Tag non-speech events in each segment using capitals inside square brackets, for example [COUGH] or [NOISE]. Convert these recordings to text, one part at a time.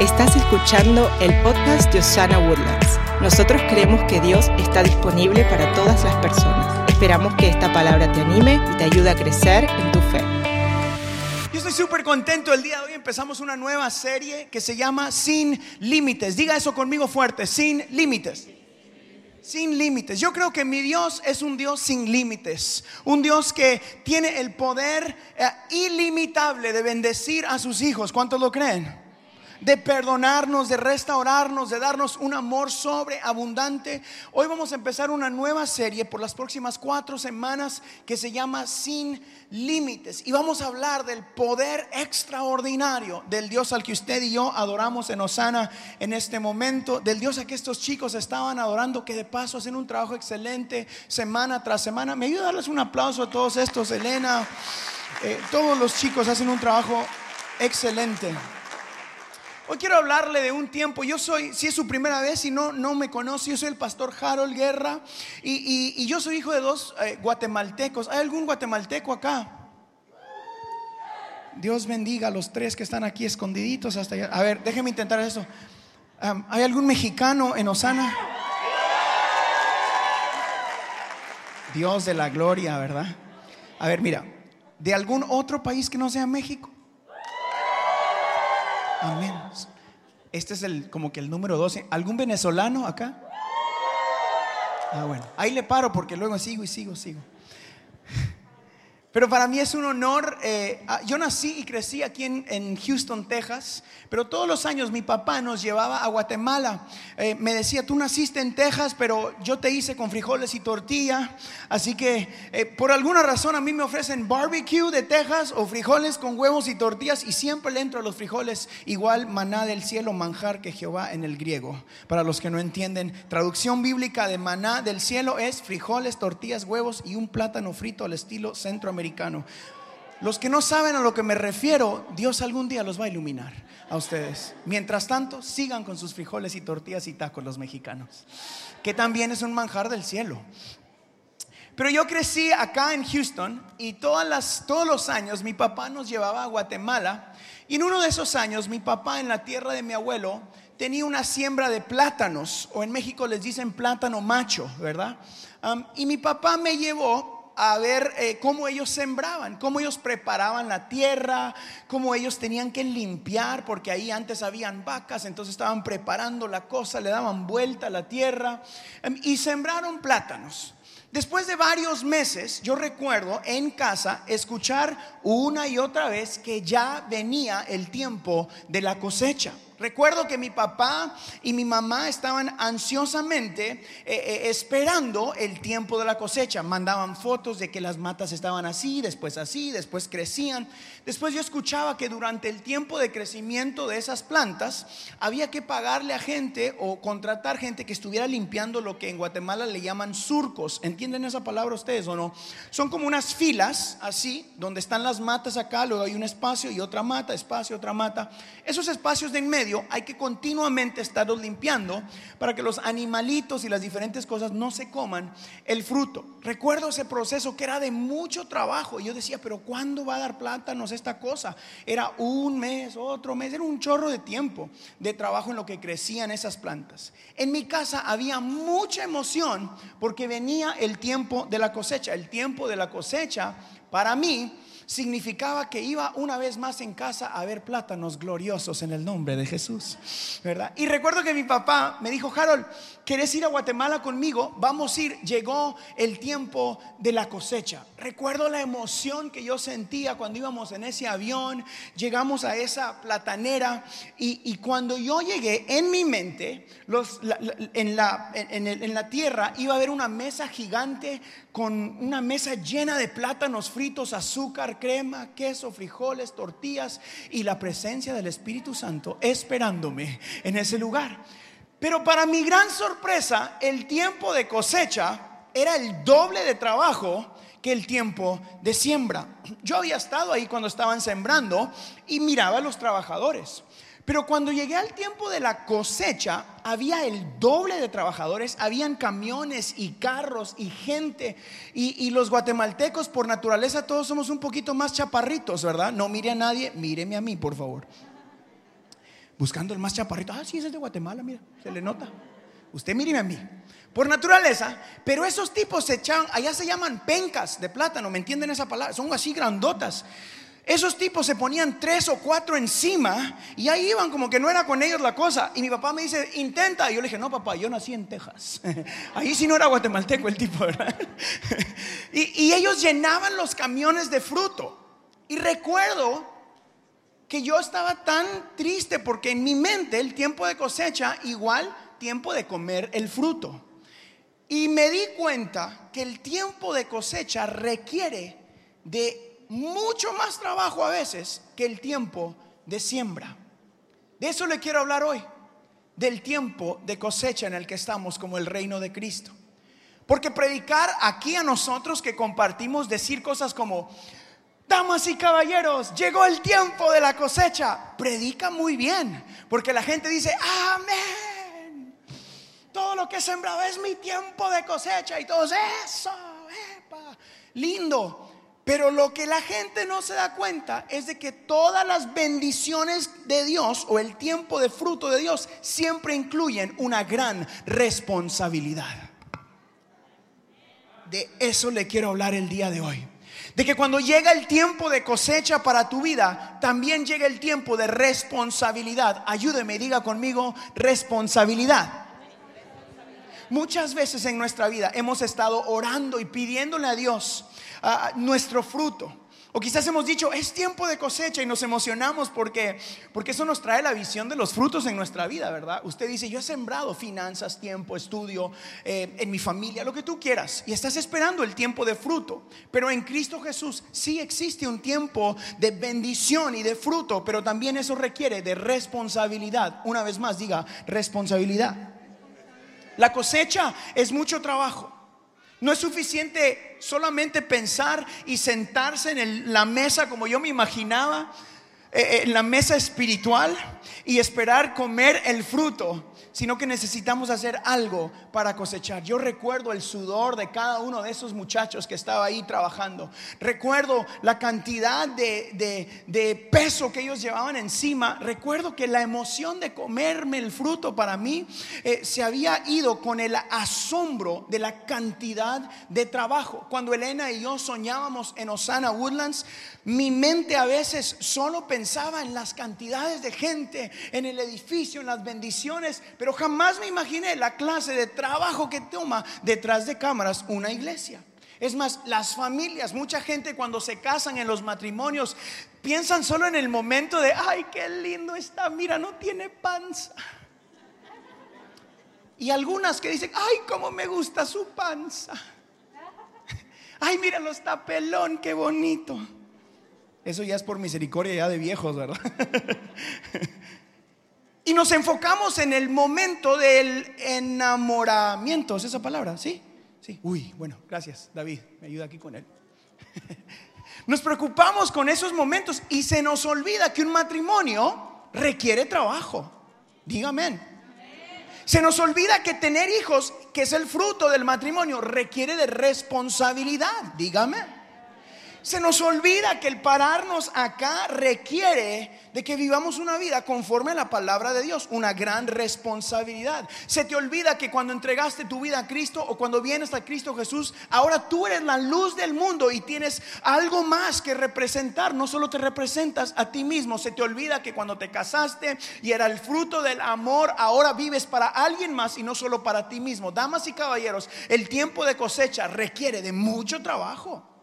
Estás escuchando el podcast de Osana Woodlands. Nosotros creemos que Dios está disponible para todas las personas. Esperamos que esta palabra te anime y te ayude a crecer en tu fe. Yo estoy súper contento. El día de hoy empezamos una nueva serie que se llama Sin Límites. Diga eso conmigo fuerte, sin límites. Sin límites. Yo creo que mi Dios es un Dios sin límites. Un Dios que tiene el poder eh, ilimitable de bendecir a sus hijos. ¿Cuántos lo creen? De perdonarnos, de restaurarnos, de darnos un amor sobreabundante. Hoy vamos a empezar una nueva serie por las próximas cuatro semanas que se llama Sin Límites. Y vamos a hablar del poder extraordinario del Dios al que usted y yo adoramos en Osana en este momento, del Dios a que estos chicos estaban adorando, que de paso hacen un trabajo excelente semana tras semana. Me ayuda a darles un aplauso a todos estos, Elena. Eh, todos los chicos hacen un trabajo excelente. Hoy quiero hablarle de un tiempo. Yo soy, si es su primera vez y no, no me conoce, yo soy el pastor Harold Guerra y, yo soy hijo de dos eh, guatemaltecos. ¿Hay algún guatemalteco acá? Dios bendiga a los tres que están aquí escondiditos hasta allá. A ver, déjeme intentar eso. ¿Hay algún mexicano en Osana? Dios de la gloria, ¿verdad? A ver, mira, ¿de algún otro país que no sea México? Amén. Este es el como que el número 12. ¿Algún venezolano acá? Ah, bueno. Ahí le paro porque luego sigo y sigo, sigo. Pero para mí es un honor. Eh, ah, yo nací y crecí aquí en, Houston, Texas, pero todos los años mi papá nos llevaba a Guatemala. Eh, me decía, tú naciste en Texas, pero yo te hice con frijoles y tortilla. Así que eh, por alguna razón a mí me ofrecen barbecue de Texas o frijoles con huevos y tortillas y siempre le entro a los frijoles igual maná del cielo, manjar que Jehová en el griego. Para los que no entienden, traducción bíblica de maná del cielo es frijoles, tortillas, huevos y un plátano frito al estilo centroamericano Los que no saben a lo que me refiero, Dios algún día los va a iluminar a ustedes. Mientras tanto, sigan con sus frijoles y tortillas y tacos los mexicanos, que también es un manjar del cielo. Pero yo crecí acá en Houston y todas todos los años mi papá nos llevaba a Guatemala y en uno de esos años mi papá en la tierra de mi abuelo tenía una siembra de plátanos o en México les dicen plátano macho, ¿verdad? y mi papá me llevó a ver eh, cómo ellos sembraban, cómo ellos preparaban la tierra, cómo ellos tenían que limpiar, porque ahí antes habían vacas, entonces estaban preparando la cosa, le daban vuelta a la tierra em, y sembraron plátanos. Después de varios meses, yo recuerdo en casa escuchar una y otra vez que ya venía el tiempo de la cosecha. Recuerdo que mi papá y mi mamá estaban ansiosamente eh, eh, esperando el tiempo de la cosecha. Mandaban fotos de que las matas estaban así, después así, después crecían. Después yo escuchaba que durante el tiempo de crecimiento de esas plantas había que pagarle a gente o contratar gente que estuviera limpiando lo que en Guatemala le llaman surcos. ¿Entienden esa palabra ustedes o no? Son como unas filas así, donde están las matas acá, luego hay un espacio y otra mata, espacio, otra mata. Esos espacios de en medio hay que continuamente estarlos limpiando para que los animalitos y las diferentes cosas no se coman el fruto. Recuerdo ese proceso que era de mucho trabajo. Yo decía, pero ¿cuándo va a dar plátanos esta cosa? Era un mes, otro mes, era un chorro de tiempo de trabajo en lo que crecían esas plantas. En mi casa había mucha emoción porque venía el tiempo de la cosecha. El tiempo de la cosecha para mí significaba que iba una vez más en casa a ver plátanos gloriosos en el nombre de Jesús, ¿verdad? Y recuerdo que mi papá me dijo, Harold, ¿querés ir a Guatemala conmigo? Vamos a ir. Llegó el tiempo de la cosecha. Recuerdo la emoción que yo sentía cuando íbamos en ese avión, llegamos a esa platanera y, cuando yo llegué, en mi mente, los, en, la, en la tierra iba a haber una mesa gigante con una mesa llena de plátanos fritos, azúcar, crema, queso, frijoles, tortillas y la presencia del Espíritu Santo esperándome en ese lugar. Pero para mi gran sorpresa, el tiempo de cosecha era el doble de trabajo que el tiempo de siembra. Yo había estado ahí cuando estaban sembrando y miraba a los trabajadores. Pero cuando llegué al tiempo de la cosecha, había el doble de trabajadores, habían camiones y carros y gente. Y, los guatemaltecos, por naturaleza, todos somos un poquito más chaparritos, ¿verdad? No mire a nadie, míreme a mí, por favor. buscando el más chaparrito. Ah, sí, ese es de Guatemala, mira, se le nota. Usted míreme a mí. Por naturaleza, pero esos tipos se echan, allá se llaman pencas de plátano, ¿me entienden esa palabra? Son así grandotas. Esos tipos se ponían tres o cuatro encima y ahí iban como que no era con ellos la cosa. Y mi papá me dice, intenta. Y yo le dije, no, papá, yo nací en Texas. [LAUGHS] Ahí sí no era guatemalteco el tipo, ¿verdad? [LAUGHS] Y, y ellos llenaban los camiones de fruto. Y recuerdo que yo estaba tan triste porque en mi mente el tiempo de cosecha igual tiempo de comer el fruto. Y me di cuenta que el tiempo de cosecha requiere de mucho más trabajo a veces que el tiempo de siembra. De eso le quiero hablar hoy, del tiempo de cosecha en el que estamos como el reino de Cristo. Porque predicar aquí a nosotros que compartimos, decir cosas como, damas y caballeros, llegó el tiempo de la cosecha, predica muy bien, porque la gente dice, amén. Todo lo que he sembrado es mi tiempo de cosecha y todo eso, lindo. Pero lo que la gente no se da cuenta es de que todas las bendiciones de Dios o el tiempo de fruto de Dios siempre incluyen una gran responsabilidad. De eso le quiero hablar el día de hoy. De que cuando llega el tiempo de cosecha para tu vida, también llega el tiempo de responsabilidad. Ayúdeme, diga conmigo responsabilidad. Muchas veces en nuestra vida hemos estado orando y pidiéndole a Dios nuestro fruto. O quizás hemos dicho, es tiempo de cosecha y nos emocionamos porque, porque eso nos trae la visión de los frutos en nuestra vida, ¿verdad? Usted dice, yo he sembrado finanzas, tiempo, estudio, eh, en mi familia, lo que tú quieras, y estás esperando el tiempo de fruto. Pero en Cristo Jesús sí existe un tiempo de bendición y de fruto, pero también eso requiere de responsabilidad. Una vez más, diga, responsabilidad. La cosecha es mucho trabajo. No es suficiente solamente pensar y sentarse en la mesa como yo me imaginaba, eh, eh, en la mesa espiritual y esperar comer el fruto sino que necesitamos hacer algo para cosechar. Yo recuerdo el sudor de cada uno de esos muchachos que estaba ahí trabajando. Recuerdo la cantidad de, peso que ellos llevaban encima. Recuerdo que la emoción de comerme el fruto para mí eh, se había ido con el asombro de la cantidad de trabajo. Cuando Elena y yo soñábamos en Osana Woodlands, mi mente a veces solo pensaba en las cantidades de gente, en el edificio, en las bendiciones, pero jamás me imaginé la clase de trabajo que toma detrás de cámaras una iglesia. Es más, las familias, mucha gente cuando se casan en los matrimonios, piensan solo en el momento de, ay, qué lindo está, mira, no tiene panza. Y algunas que dicen, ay, cómo me gusta su panza. [LAUGHS] Ay, míralo, está pelón, qué bonito. Eso ya es por misericordia ya de viejos, ¿verdad? [LAUGHS] y nos enfocamos en el momento del enamoramiento, ¿es esa palabra? ¿Sí? Sí. Uy, bueno, gracias, David, me ayuda aquí con él. [LAUGHS] Nos preocupamos con esos momentos y se nos olvida que un matrimonio requiere trabajo. Dígame. Se nos olvida que tener hijos, que es el fruto del matrimonio, requiere de responsabilidad. Dígame. Se nos olvida que el pararnos acá requiere de que vivamos una vida conforme a la palabra de Dios, una gran responsabilidad. Se te olvida que cuando entregaste tu vida a Cristo o cuando vienes a Cristo Jesús, ahora tú eres la luz del mundo y tienes algo más que representar. No solo te representas a ti mismo, se te olvida que cuando te casaste y era el fruto del amor, ahora vives para alguien más y no solo para ti mismo. Damas y caballeros, el tiempo de cosecha requiere de mucho trabajo.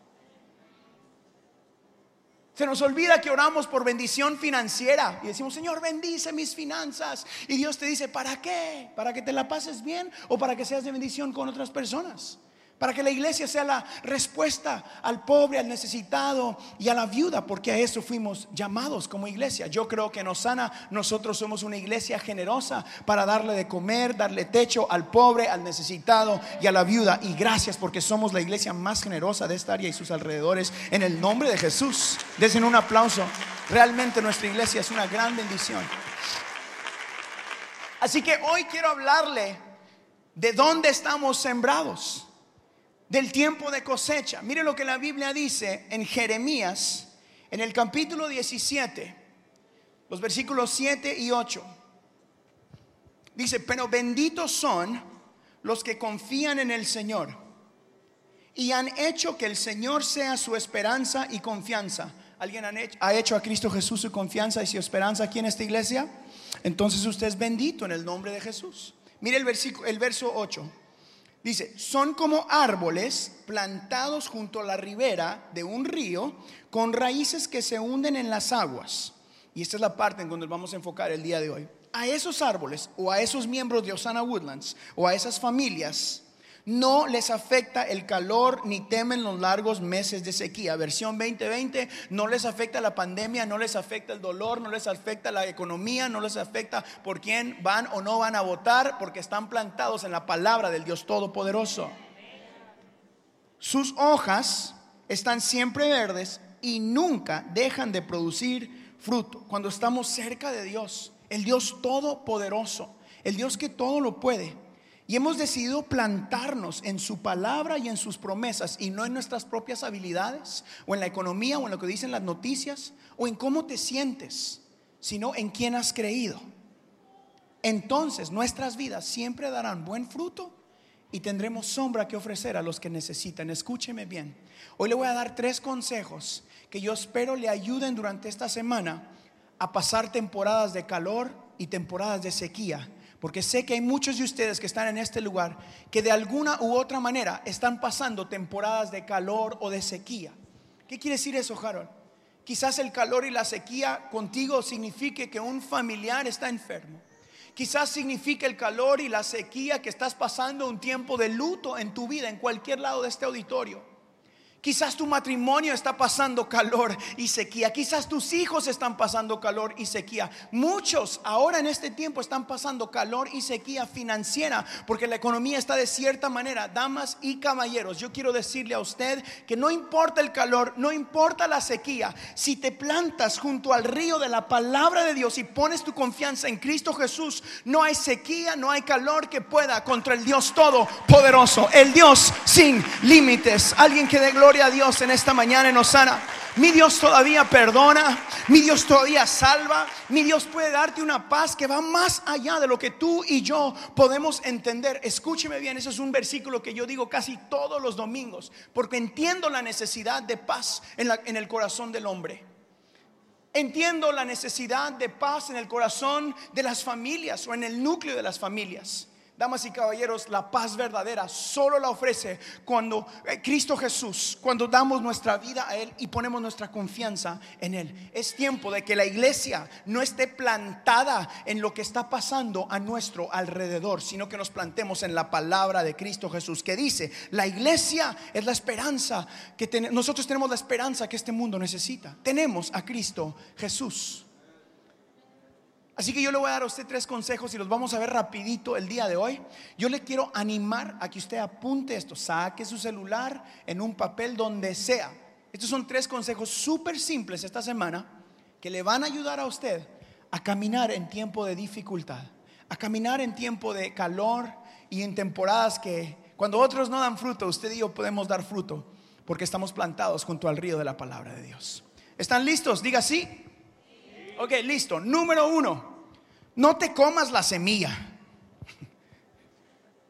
Se nos olvida que oramos por bendición financiera y decimos, Señor, bendice mis finanzas. Y Dios te dice, ¿para qué? ¿Para que te la pases bien o para que seas de bendición con otras personas? Para que la iglesia sea la respuesta al pobre, al necesitado y a la viuda, porque a eso fuimos llamados como iglesia. Yo creo que nos sana, nosotros somos una iglesia generosa para darle de comer, darle techo al pobre, al necesitado y a la viuda. Y gracias porque somos la iglesia más generosa de esta área y sus alrededores. En el nombre de Jesús, desen un aplauso. Realmente nuestra iglesia es una gran bendición. Así que hoy quiero hablarle de dónde estamos sembrados del tiempo de cosecha. Mire lo que la Biblia dice en Jeremías, en el capítulo 17, los versículos 7 y 8. Dice, pero benditos son los que confían en el Señor y han hecho que el Señor sea su esperanza y confianza. ¿Alguien ha hecho a Cristo Jesús su confianza y su esperanza aquí en esta iglesia? Entonces usted es bendito en el nombre de Jesús. Mire el, versículo, el verso 8. Dice, son como árboles plantados junto a la ribera de un río con raíces que se hunden en las aguas. Y esta es la parte en donde vamos a enfocar el día de hoy. A esos árboles o a esos miembros de Osana Woodlands o a esas familias no les afecta el calor ni temen los largos meses de sequía. Versión 2020, no les afecta la pandemia, no les afecta el dolor, no les afecta la economía, no les afecta por quién van o no van a votar, porque están plantados en la palabra del Dios Todopoderoso. Sus hojas están siempre verdes y nunca dejan de producir fruto. Cuando estamos cerca de Dios, el Dios Todopoderoso, el Dios que todo lo puede y hemos decidido plantarnos en su palabra y en sus promesas y no en nuestras propias habilidades o en la economía o en lo que dicen las noticias o en cómo te sientes, sino en quién has creído. Entonces nuestras vidas siempre darán buen fruto y tendremos sombra que ofrecer a los que necesitan. Escúcheme bien. Hoy le voy a dar tres consejos que yo espero le ayuden durante esta semana a pasar temporadas de calor y temporadas de sequía porque sé que hay muchos de ustedes que están en este lugar que de alguna u otra manera están pasando temporadas de calor o de sequía. ¿Qué quiere decir eso, Harold? Quizás el calor y la sequía contigo signifique que un familiar está enfermo. Quizás signifique el calor y la sequía que estás pasando un tiempo de luto en tu vida en cualquier lado de este auditorio. Quizás tu matrimonio está pasando calor y sequía. Quizás tus hijos están pasando calor y sequía. Muchos ahora en este tiempo están pasando calor y sequía financiera porque la economía está de cierta manera. Damas y caballeros, yo quiero decirle a usted que no importa el calor, no importa la sequía. Si te plantas junto al río de la palabra de Dios y pones tu confianza en Cristo Jesús, no hay sequía, no hay calor que pueda contra el Dios todopoderoso, el Dios sin límites. Alguien que dé gloria a Dios en esta mañana en Osana. Mi Dios todavía perdona, mi Dios todavía salva, mi Dios puede darte una paz que va más allá de lo que tú y yo podemos entender. Escúcheme bien, ese es un versículo que yo digo casi todos los domingos, porque entiendo la necesidad de paz en, en el corazón del hombre. Entiendo la necesidad de paz en el corazón de las familias o en el núcleo de las familias. Damas y caballeros, la paz verdadera solo la ofrece cuando eh, Cristo Jesús, cuando damos nuestra vida a Él y ponemos nuestra confianza en Él. Es tiempo de que la iglesia no esté plantada en lo que está pasando a nuestro alrededor, sino que nos plantemos en la palabra de Cristo Jesús, que dice, la iglesia es la esperanza que nosotros tenemos la esperanza que este mundo necesita. Tenemos a Cristo Jesús. Así que yo le voy a dar a usted tres consejos y los vamos a ver rapidito el día de hoy. Yo le quiero animar a que usted apunte esto, saque su celular en un papel donde sea. Estos son tres consejos súper simples esta semana que le van a ayudar a usted a caminar en tiempo de dificultad, a caminar en tiempo de calor y en temporadas que cuando otros no dan fruto, usted y yo podemos dar fruto porque estamos plantados junto al río de la palabra de Dios. ¿Están listos? Diga sí. Ok, listo. Número uno, no te comas la semilla.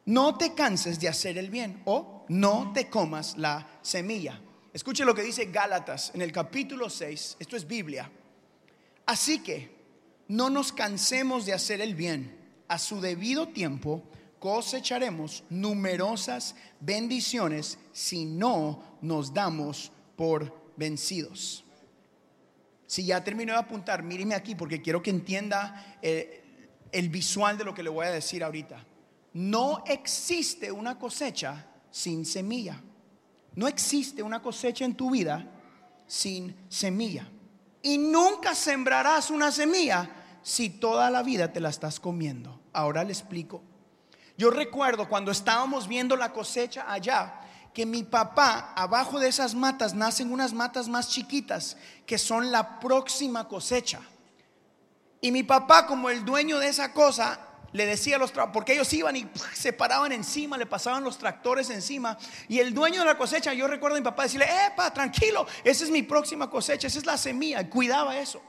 No te canses de hacer el bien o no te comas la semilla. Escuche lo que dice Gálatas en el capítulo 6. Esto es Biblia. Así que no nos cansemos de hacer el bien. A su debido tiempo cosecharemos numerosas bendiciones si no nos damos por vencidos. Si ya terminó de apuntar, míreme aquí porque quiero que entienda eh, el visual de lo que le voy a decir ahorita. No existe una cosecha sin semilla. No existe una cosecha en tu vida sin semilla. Y nunca sembrarás una semilla si toda la vida te la estás comiendo. Ahora le explico. Yo recuerdo cuando estábamos viendo la cosecha allá, que mi papá, abajo de esas matas nacen unas matas más chiquitas que son la próxima cosecha. Y mi papá, como el dueño de esa cosa, le decía a los porque ellos iban y se paraban encima, le pasaban los tractores encima. Y el dueño de la cosecha, yo recuerdo a mi papá decirle, epa, tranquilo, esa es mi próxima cosecha, esa es la semilla, cuidaba eso.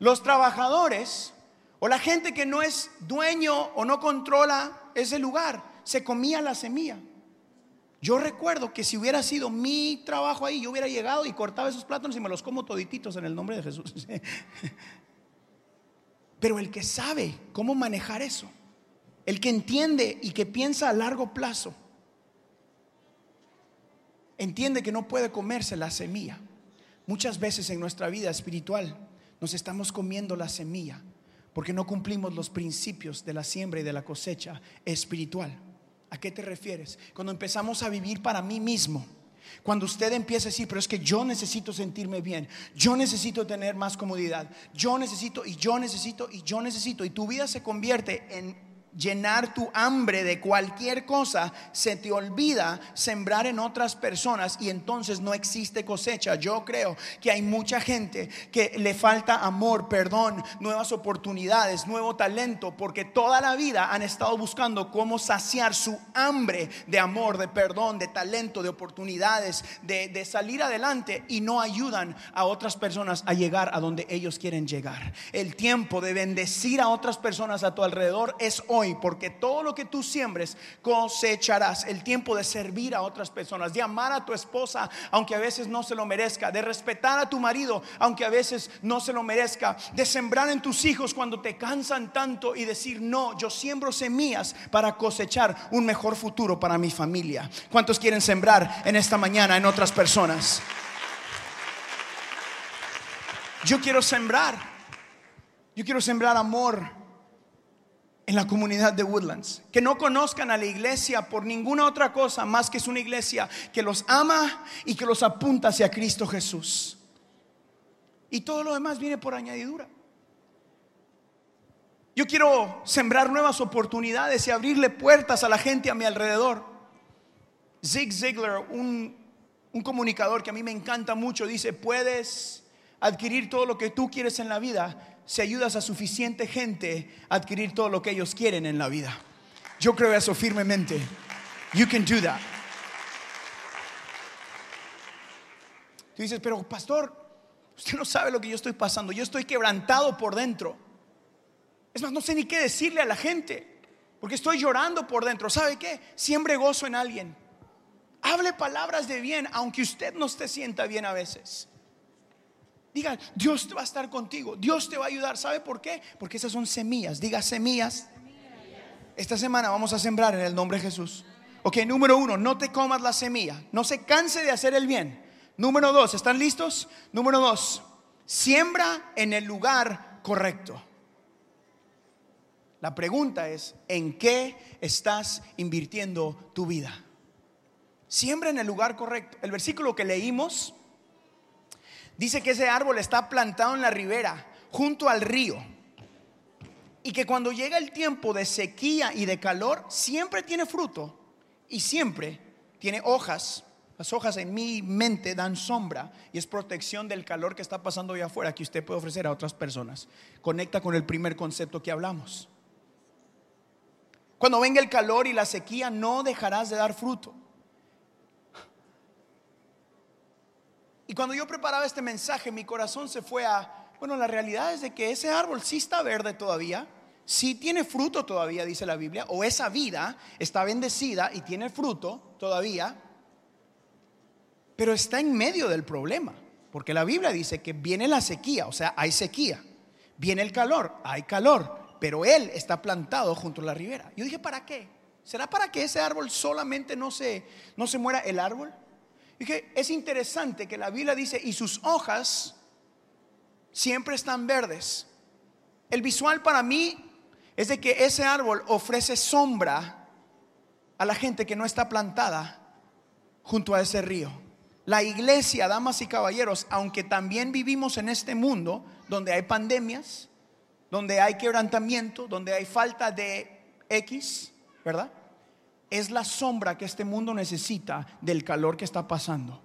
Los trabajadores o la gente que no es dueño o no controla ese lugar se comía la semilla. Yo recuerdo que si hubiera sido mi trabajo ahí, yo hubiera llegado y cortaba esos plátanos y me los como todititos en el nombre de Jesús. [LAUGHS] Pero el que sabe cómo manejar eso, el que entiende y que piensa a largo plazo, entiende que no puede comerse la semilla. Muchas veces en nuestra vida espiritual nos estamos comiendo la semilla porque no cumplimos los principios de la siembra y de la cosecha espiritual. ¿A qué te refieres? Cuando empezamos a vivir para mí mismo. Cuando usted empieza a decir, pero es que yo necesito sentirme bien, yo necesito tener más comodidad, yo necesito y yo necesito y yo necesito, y tu vida se convierte en llenar tu hambre de cualquier cosa, se te olvida sembrar en otras personas y entonces no existe cosecha. Yo creo que hay mucha gente que le falta amor, perdón, nuevas oportunidades, nuevo talento, porque toda la vida han estado buscando cómo saciar su hambre de amor, de perdón, de talento, de oportunidades, de, de salir adelante y no ayudan a otras personas a llegar a donde ellos quieren llegar. El tiempo de bendecir a otras personas a tu alrededor es hoy porque todo lo que tú siembres cosecharás. El tiempo de servir a otras personas, de amar a tu esposa, aunque a veces no se lo merezca, de respetar a tu marido, aunque a veces no se lo merezca, de sembrar en tus hijos cuando te cansan tanto y decir, no, yo siembro semillas para cosechar un mejor futuro para mi familia. ¿Cuántos quieren sembrar en esta mañana en otras personas? Yo quiero sembrar. Yo quiero sembrar amor en la comunidad de Woodlands, que no conozcan a la iglesia por ninguna otra cosa más que es una iglesia que los ama y que los apunta hacia Cristo Jesús. Y todo lo demás viene por añadidura. Yo quiero sembrar nuevas oportunidades y abrirle puertas a la gente a mi alrededor. Zig Ziglar, un, un comunicador que a mí me encanta mucho, dice, puedes adquirir todo lo que tú quieres en la vida si ayudas a suficiente gente a adquirir todo lo que ellos quieren en la vida. Yo creo eso firmemente. You can do that. Tú dices, pero pastor, usted no sabe lo que yo estoy pasando. Yo estoy quebrantado por dentro. Es más, no sé ni qué decirle a la gente. Porque estoy llorando por dentro. ¿Sabe qué? Siembre gozo en alguien. Hable palabras de bien, aunque usted no se sienta bien a veces. Diga, Dios te va a estar contigo, Dios te va a ayudar. ¿Sabe por qué? Porque esas son semillas. Diga semillas. Esta semana vamos a sembrar en el nombre de Jesús. Ok, número uno, no te comas la semilla. No se canse de hacer el bien. Número dos, ¿están listos? Número dos, siembra en el lugar correcto. La pregunta es, ¿en qué estás invirtiendo tu vida? Siembra en el lugar correcto. El versículo que leímos Dice que ese árbol está plantado en la ribera, junto al río. Y que cuando llega el tiempo de sequía y de calor, siempre tiene fruto y siempre tiene hojas. Las hojas en mi mente dan sombra y es protección del calor que está pasando allá afuera que usted puede ofrecer a otras personas. Conecta con el primer concepto que hablamos. Cuando venga el calor y la sequía, no dejarás de dar fruto. Y cuando yo preparaba este mensaje, mi corazón se fue a, bueno, la realidad es de que ese árbol sí está verde todavía, sí tiene fruto todavía, dice la Biblia, o esa vida está bendecida y tiene fruto todavía, pero está en medio del problema, porque la Biblia dice que viene la sequía, o sea, hay sequía, viene el calor, hay calor, pero él está plantado junto a la ribera. Yo dije, ¿para qué? ¿Será para que ese árbol solamente no se, no se muera el árbol? Dije, es interesante que la Biblia dice, y sus hojas siempre están verdes. El visual para mí es de que ese árbol ofrece sombra a la gente que no está plantada junto a ese río. La iglesia, damas y caballeros, aunque también vivimos en este mundo donde hay pandemias, donde hay quebrantamiento, donde hay falta de X, ¿verdad? Es la sombra que este mundo necesita del calor que está pasando.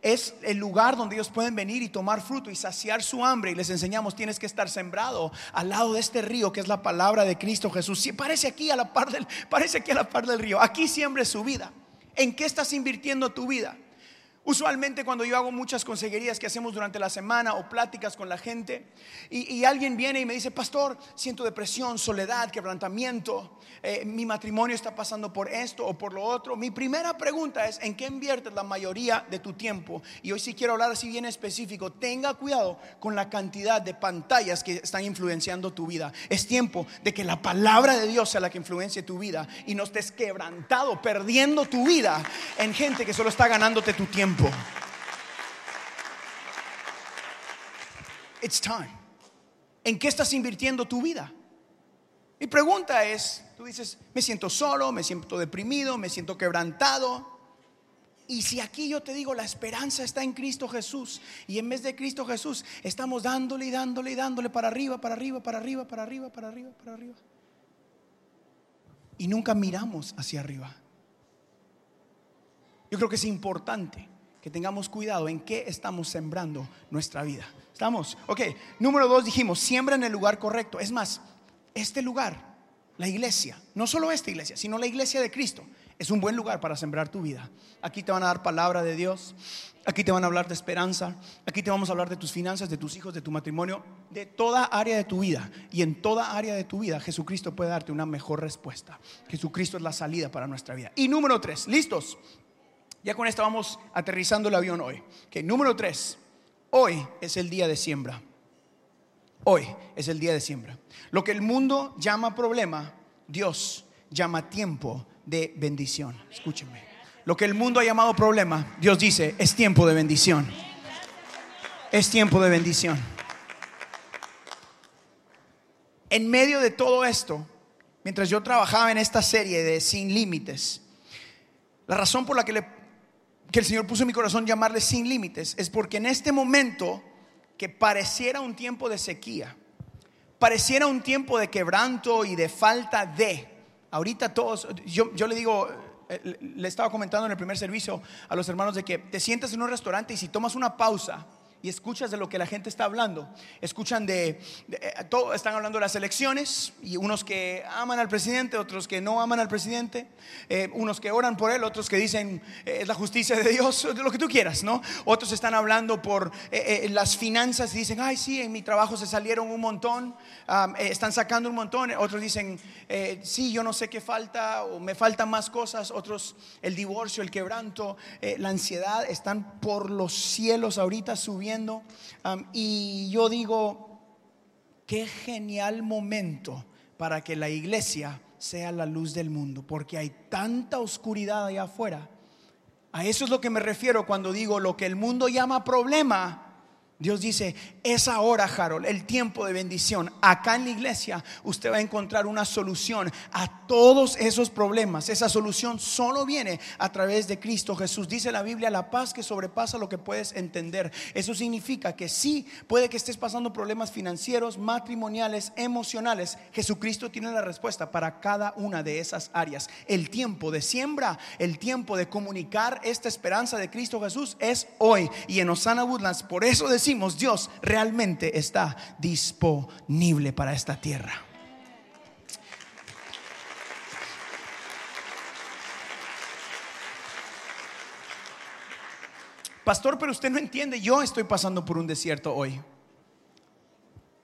Es el lugar donde ellos pueden venir y tomar fruto y saciar su hambre. Y les enseñamos, tienes que estar sembrado al lado de este río que es la palabra de Cristo Jesús. Si parece aquí a la par del, parece aquí a la par del río. Aquí siembre su vida. ¿En qué estás invirtiendo tu vida? Usualmente cuando yo hago muchas consejerías que hacemos durante la semana o pláticas con la gente y, alguien viene y me dice, pastor, siento depresión, soledad, quebrantamiento, eh, mi matrimonio está pasando por esto o por lo otro. Mi primera pregunta es, ¿en qué inviertes la mayoría de tu tiempo? Y hoy sí quiero hablar así bien específico, tenga cuidado con la cantidad de pantallas que están influenciando tu vida. Es tiempo de que la palabra de Dios sea la que influencie tu vida y no estés quebrantado, perdiendo tu vida en gente que solo está ganándote tu tiempo. It's time. ¿En qué estás invirtiendo tu vida? Mi pregunta es, tú dices, me siento solo, me siento deprimido, me siento quebrantado. Y si aquí yo te digo, la esperanza está en Cristo Jesús, y en vez de Cristo Jesús, estamos dándole y dándole y dándole para arriba, para arriba, para arriba, para arriba, para arriba, para arriba. Y nunca miramos hacia arriba. Yo creo que es importante que tengamos cuidado en qué estamos sembrando nuestra vida. ¿Estamos? Ok, número dos dijimos, siembra en el lugar correcto. Es más, este lugar, la iglesia, no solo esta iglesia, sino la iglesia de Cristo, es un buen lugar para sembrar tu vida. Aquí te van a dar palabra de Dios, aquí te van a hablar de esperanza, aquí te vamos a hablar de tus finanzas, de tus hijos, de tu matrimonio, de toda área de tu vida. Y en toda área de tu vida Jesucristo puede darte una mejor respuesta. Jesucristo es la salida para nuestra vida. Y número tres, ¿listos? Ya con esto vamos aterrizando el avión hoy. Que número tres, hoy es el día de siembra. Hoy es el día de siembra. Lo que el mundo llama problema, Dios llama tiempo de bendición. Escúchenme. Lo que el mundo ha llamado problema, Dios dice, es tiempo de bendición. Es tiempo de bendición. En medio de todo esto, mientras yo trabajaba en esta serie de Sin Límites, la razón por la que le que el Señor puso en mi corazón llamarle sin límites es porque en este momento que pareciera un tiempo de sequía, pareciera un tiempo de quebranto y de falta de, ahorita todos, yo, yo le digo, eh, le estaba comentando en el primer servicio a los hermanos de que te sientas en un restaurante y si tomas una pausa, y escuchas de lo que la gente está hablando. Escuchan de, eh, todo, están hablando de las elecciones y unos que aman al presidente, otros que no aman al presidente, eh, unos que oran por él, otros que dicen eh, es la justicia de Dios, [LAUGHS] lo que tú quieras, ¿no? Otros están hablando por las finanzas y dicen, ay, sí, en mi trabajo se salieron un montón, están sacando un montón. Otros dicen, sí, yo no sé qué falta o me faltan más cosas. Otros, el divorcio, el quebranto, la ansiedad, están por los cielos ahorita subiendo y yo digo, qué genial momento para que la iglesia sea la luz del mundo, porque hay tanta oscuridad allá afuera. A eso es lo que me refiero cuando digo lo que el mundo llama problema Dios dice, es ahora, Harold, el tiempo de bendición. Acá en la iglesia usted va a encontrar una solución a todos esos problemas. Esa solución solo viene a través de Cristo Jesús. Dice la Biblia, la paz que sobrepasa lo que puedes entender. Eso significa que sí, puede que estés pasando problemas financieros, matrimoniales, emocionales. Jesucristo tiene la respuesta para cada una de esas áreas. El tiempo de siembra, el tiempo de comunicar esta esperanza de Cristo Jesús es hoy. Y en Osana Woodlands, por eso decimos, Dios realmente está disponible para esta tierra. Pastor, pero usted no entiende, yo estoy pasando por un desierto hoy.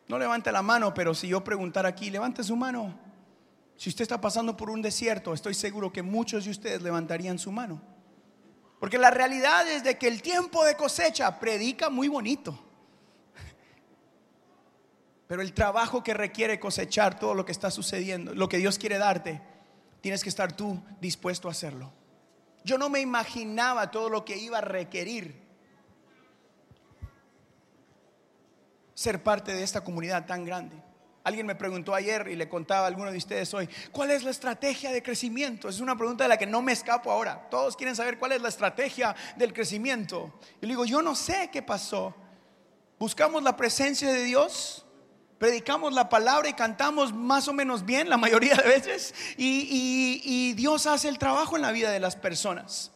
No levante la mano, pero si yo preguntar aquí, levante su mano. Si usted está pasando por un desierto, estoy seguro que muchos de ustedes levantarían su mano. Porque la realidad es de que el tiempo de cosecha predica muy bonito. Pero el trabajo que requiere cosechar todo lo que está sucediendo, lo que Dios quiere darte, tienes que estar tú dispuesto a hacerlo. Yo no me imaginaba todo lo que iba a requerir ser parte de esta comunidad tan grande. Alguien me preguntó ayer y le contaba a alguno de ustedes hoy, ¿cuál es la estrategia de crecimiento? Es una pregunta de la que no me escapo ahora. Todos quieren saber cuál es la estrategia del crecimiento. Y le digo, yo no sé qué pasó. Buscamos la presencia de Dios, predicamos la palabra y cantamos más o menos bien la mayoría de veces. Y, y Dios hace el trabajo en la vida de las personas.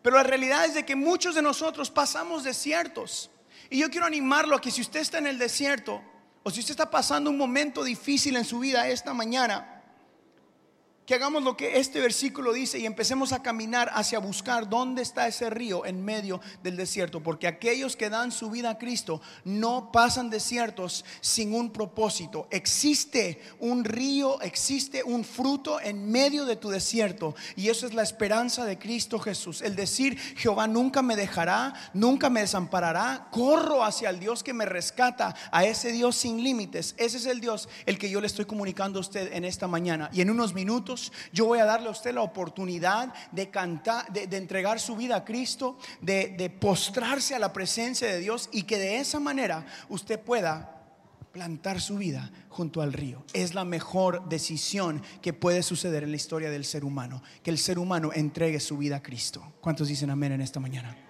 Pero la realidad es de que muchos de nosotros pasamos desiertos. Y yo quiero animarlo a que si usted está en el desierto, o si usted está pasando un momento difícil en su vida esta mañana, que hagamos lo que este versículo dice y empecemos a caminar hacia buscar dónde está ese río en medio del desierto, porque aquellos que dan su vida a Cristo no pasan desiertos sin un propósito. Existe un río, existe un fruto en medio de tu desierto y eso es la esperanza de Cristo Jesús. El decir, Jehová nunca me dejará, nunca me desamparará, corro hacia el Dios que me rescata, a ese Dios sin límites. Ese es el Dios el que yo le estoy comunicando a usted en esta mañana. Y en unos minutos yo voy a darle a usted la oportunidad de cantar, de, entregar su vida a Cristo, de, de postrarse a la presencia de Dios y que de esa manera usted pueda plantar su vida junto al río. Es la mejor decisión que puede suceder en la historia del ser humano, que el ser humano entregue su vida a Cristo. ¿Cuántos dicen amén en esta mañana?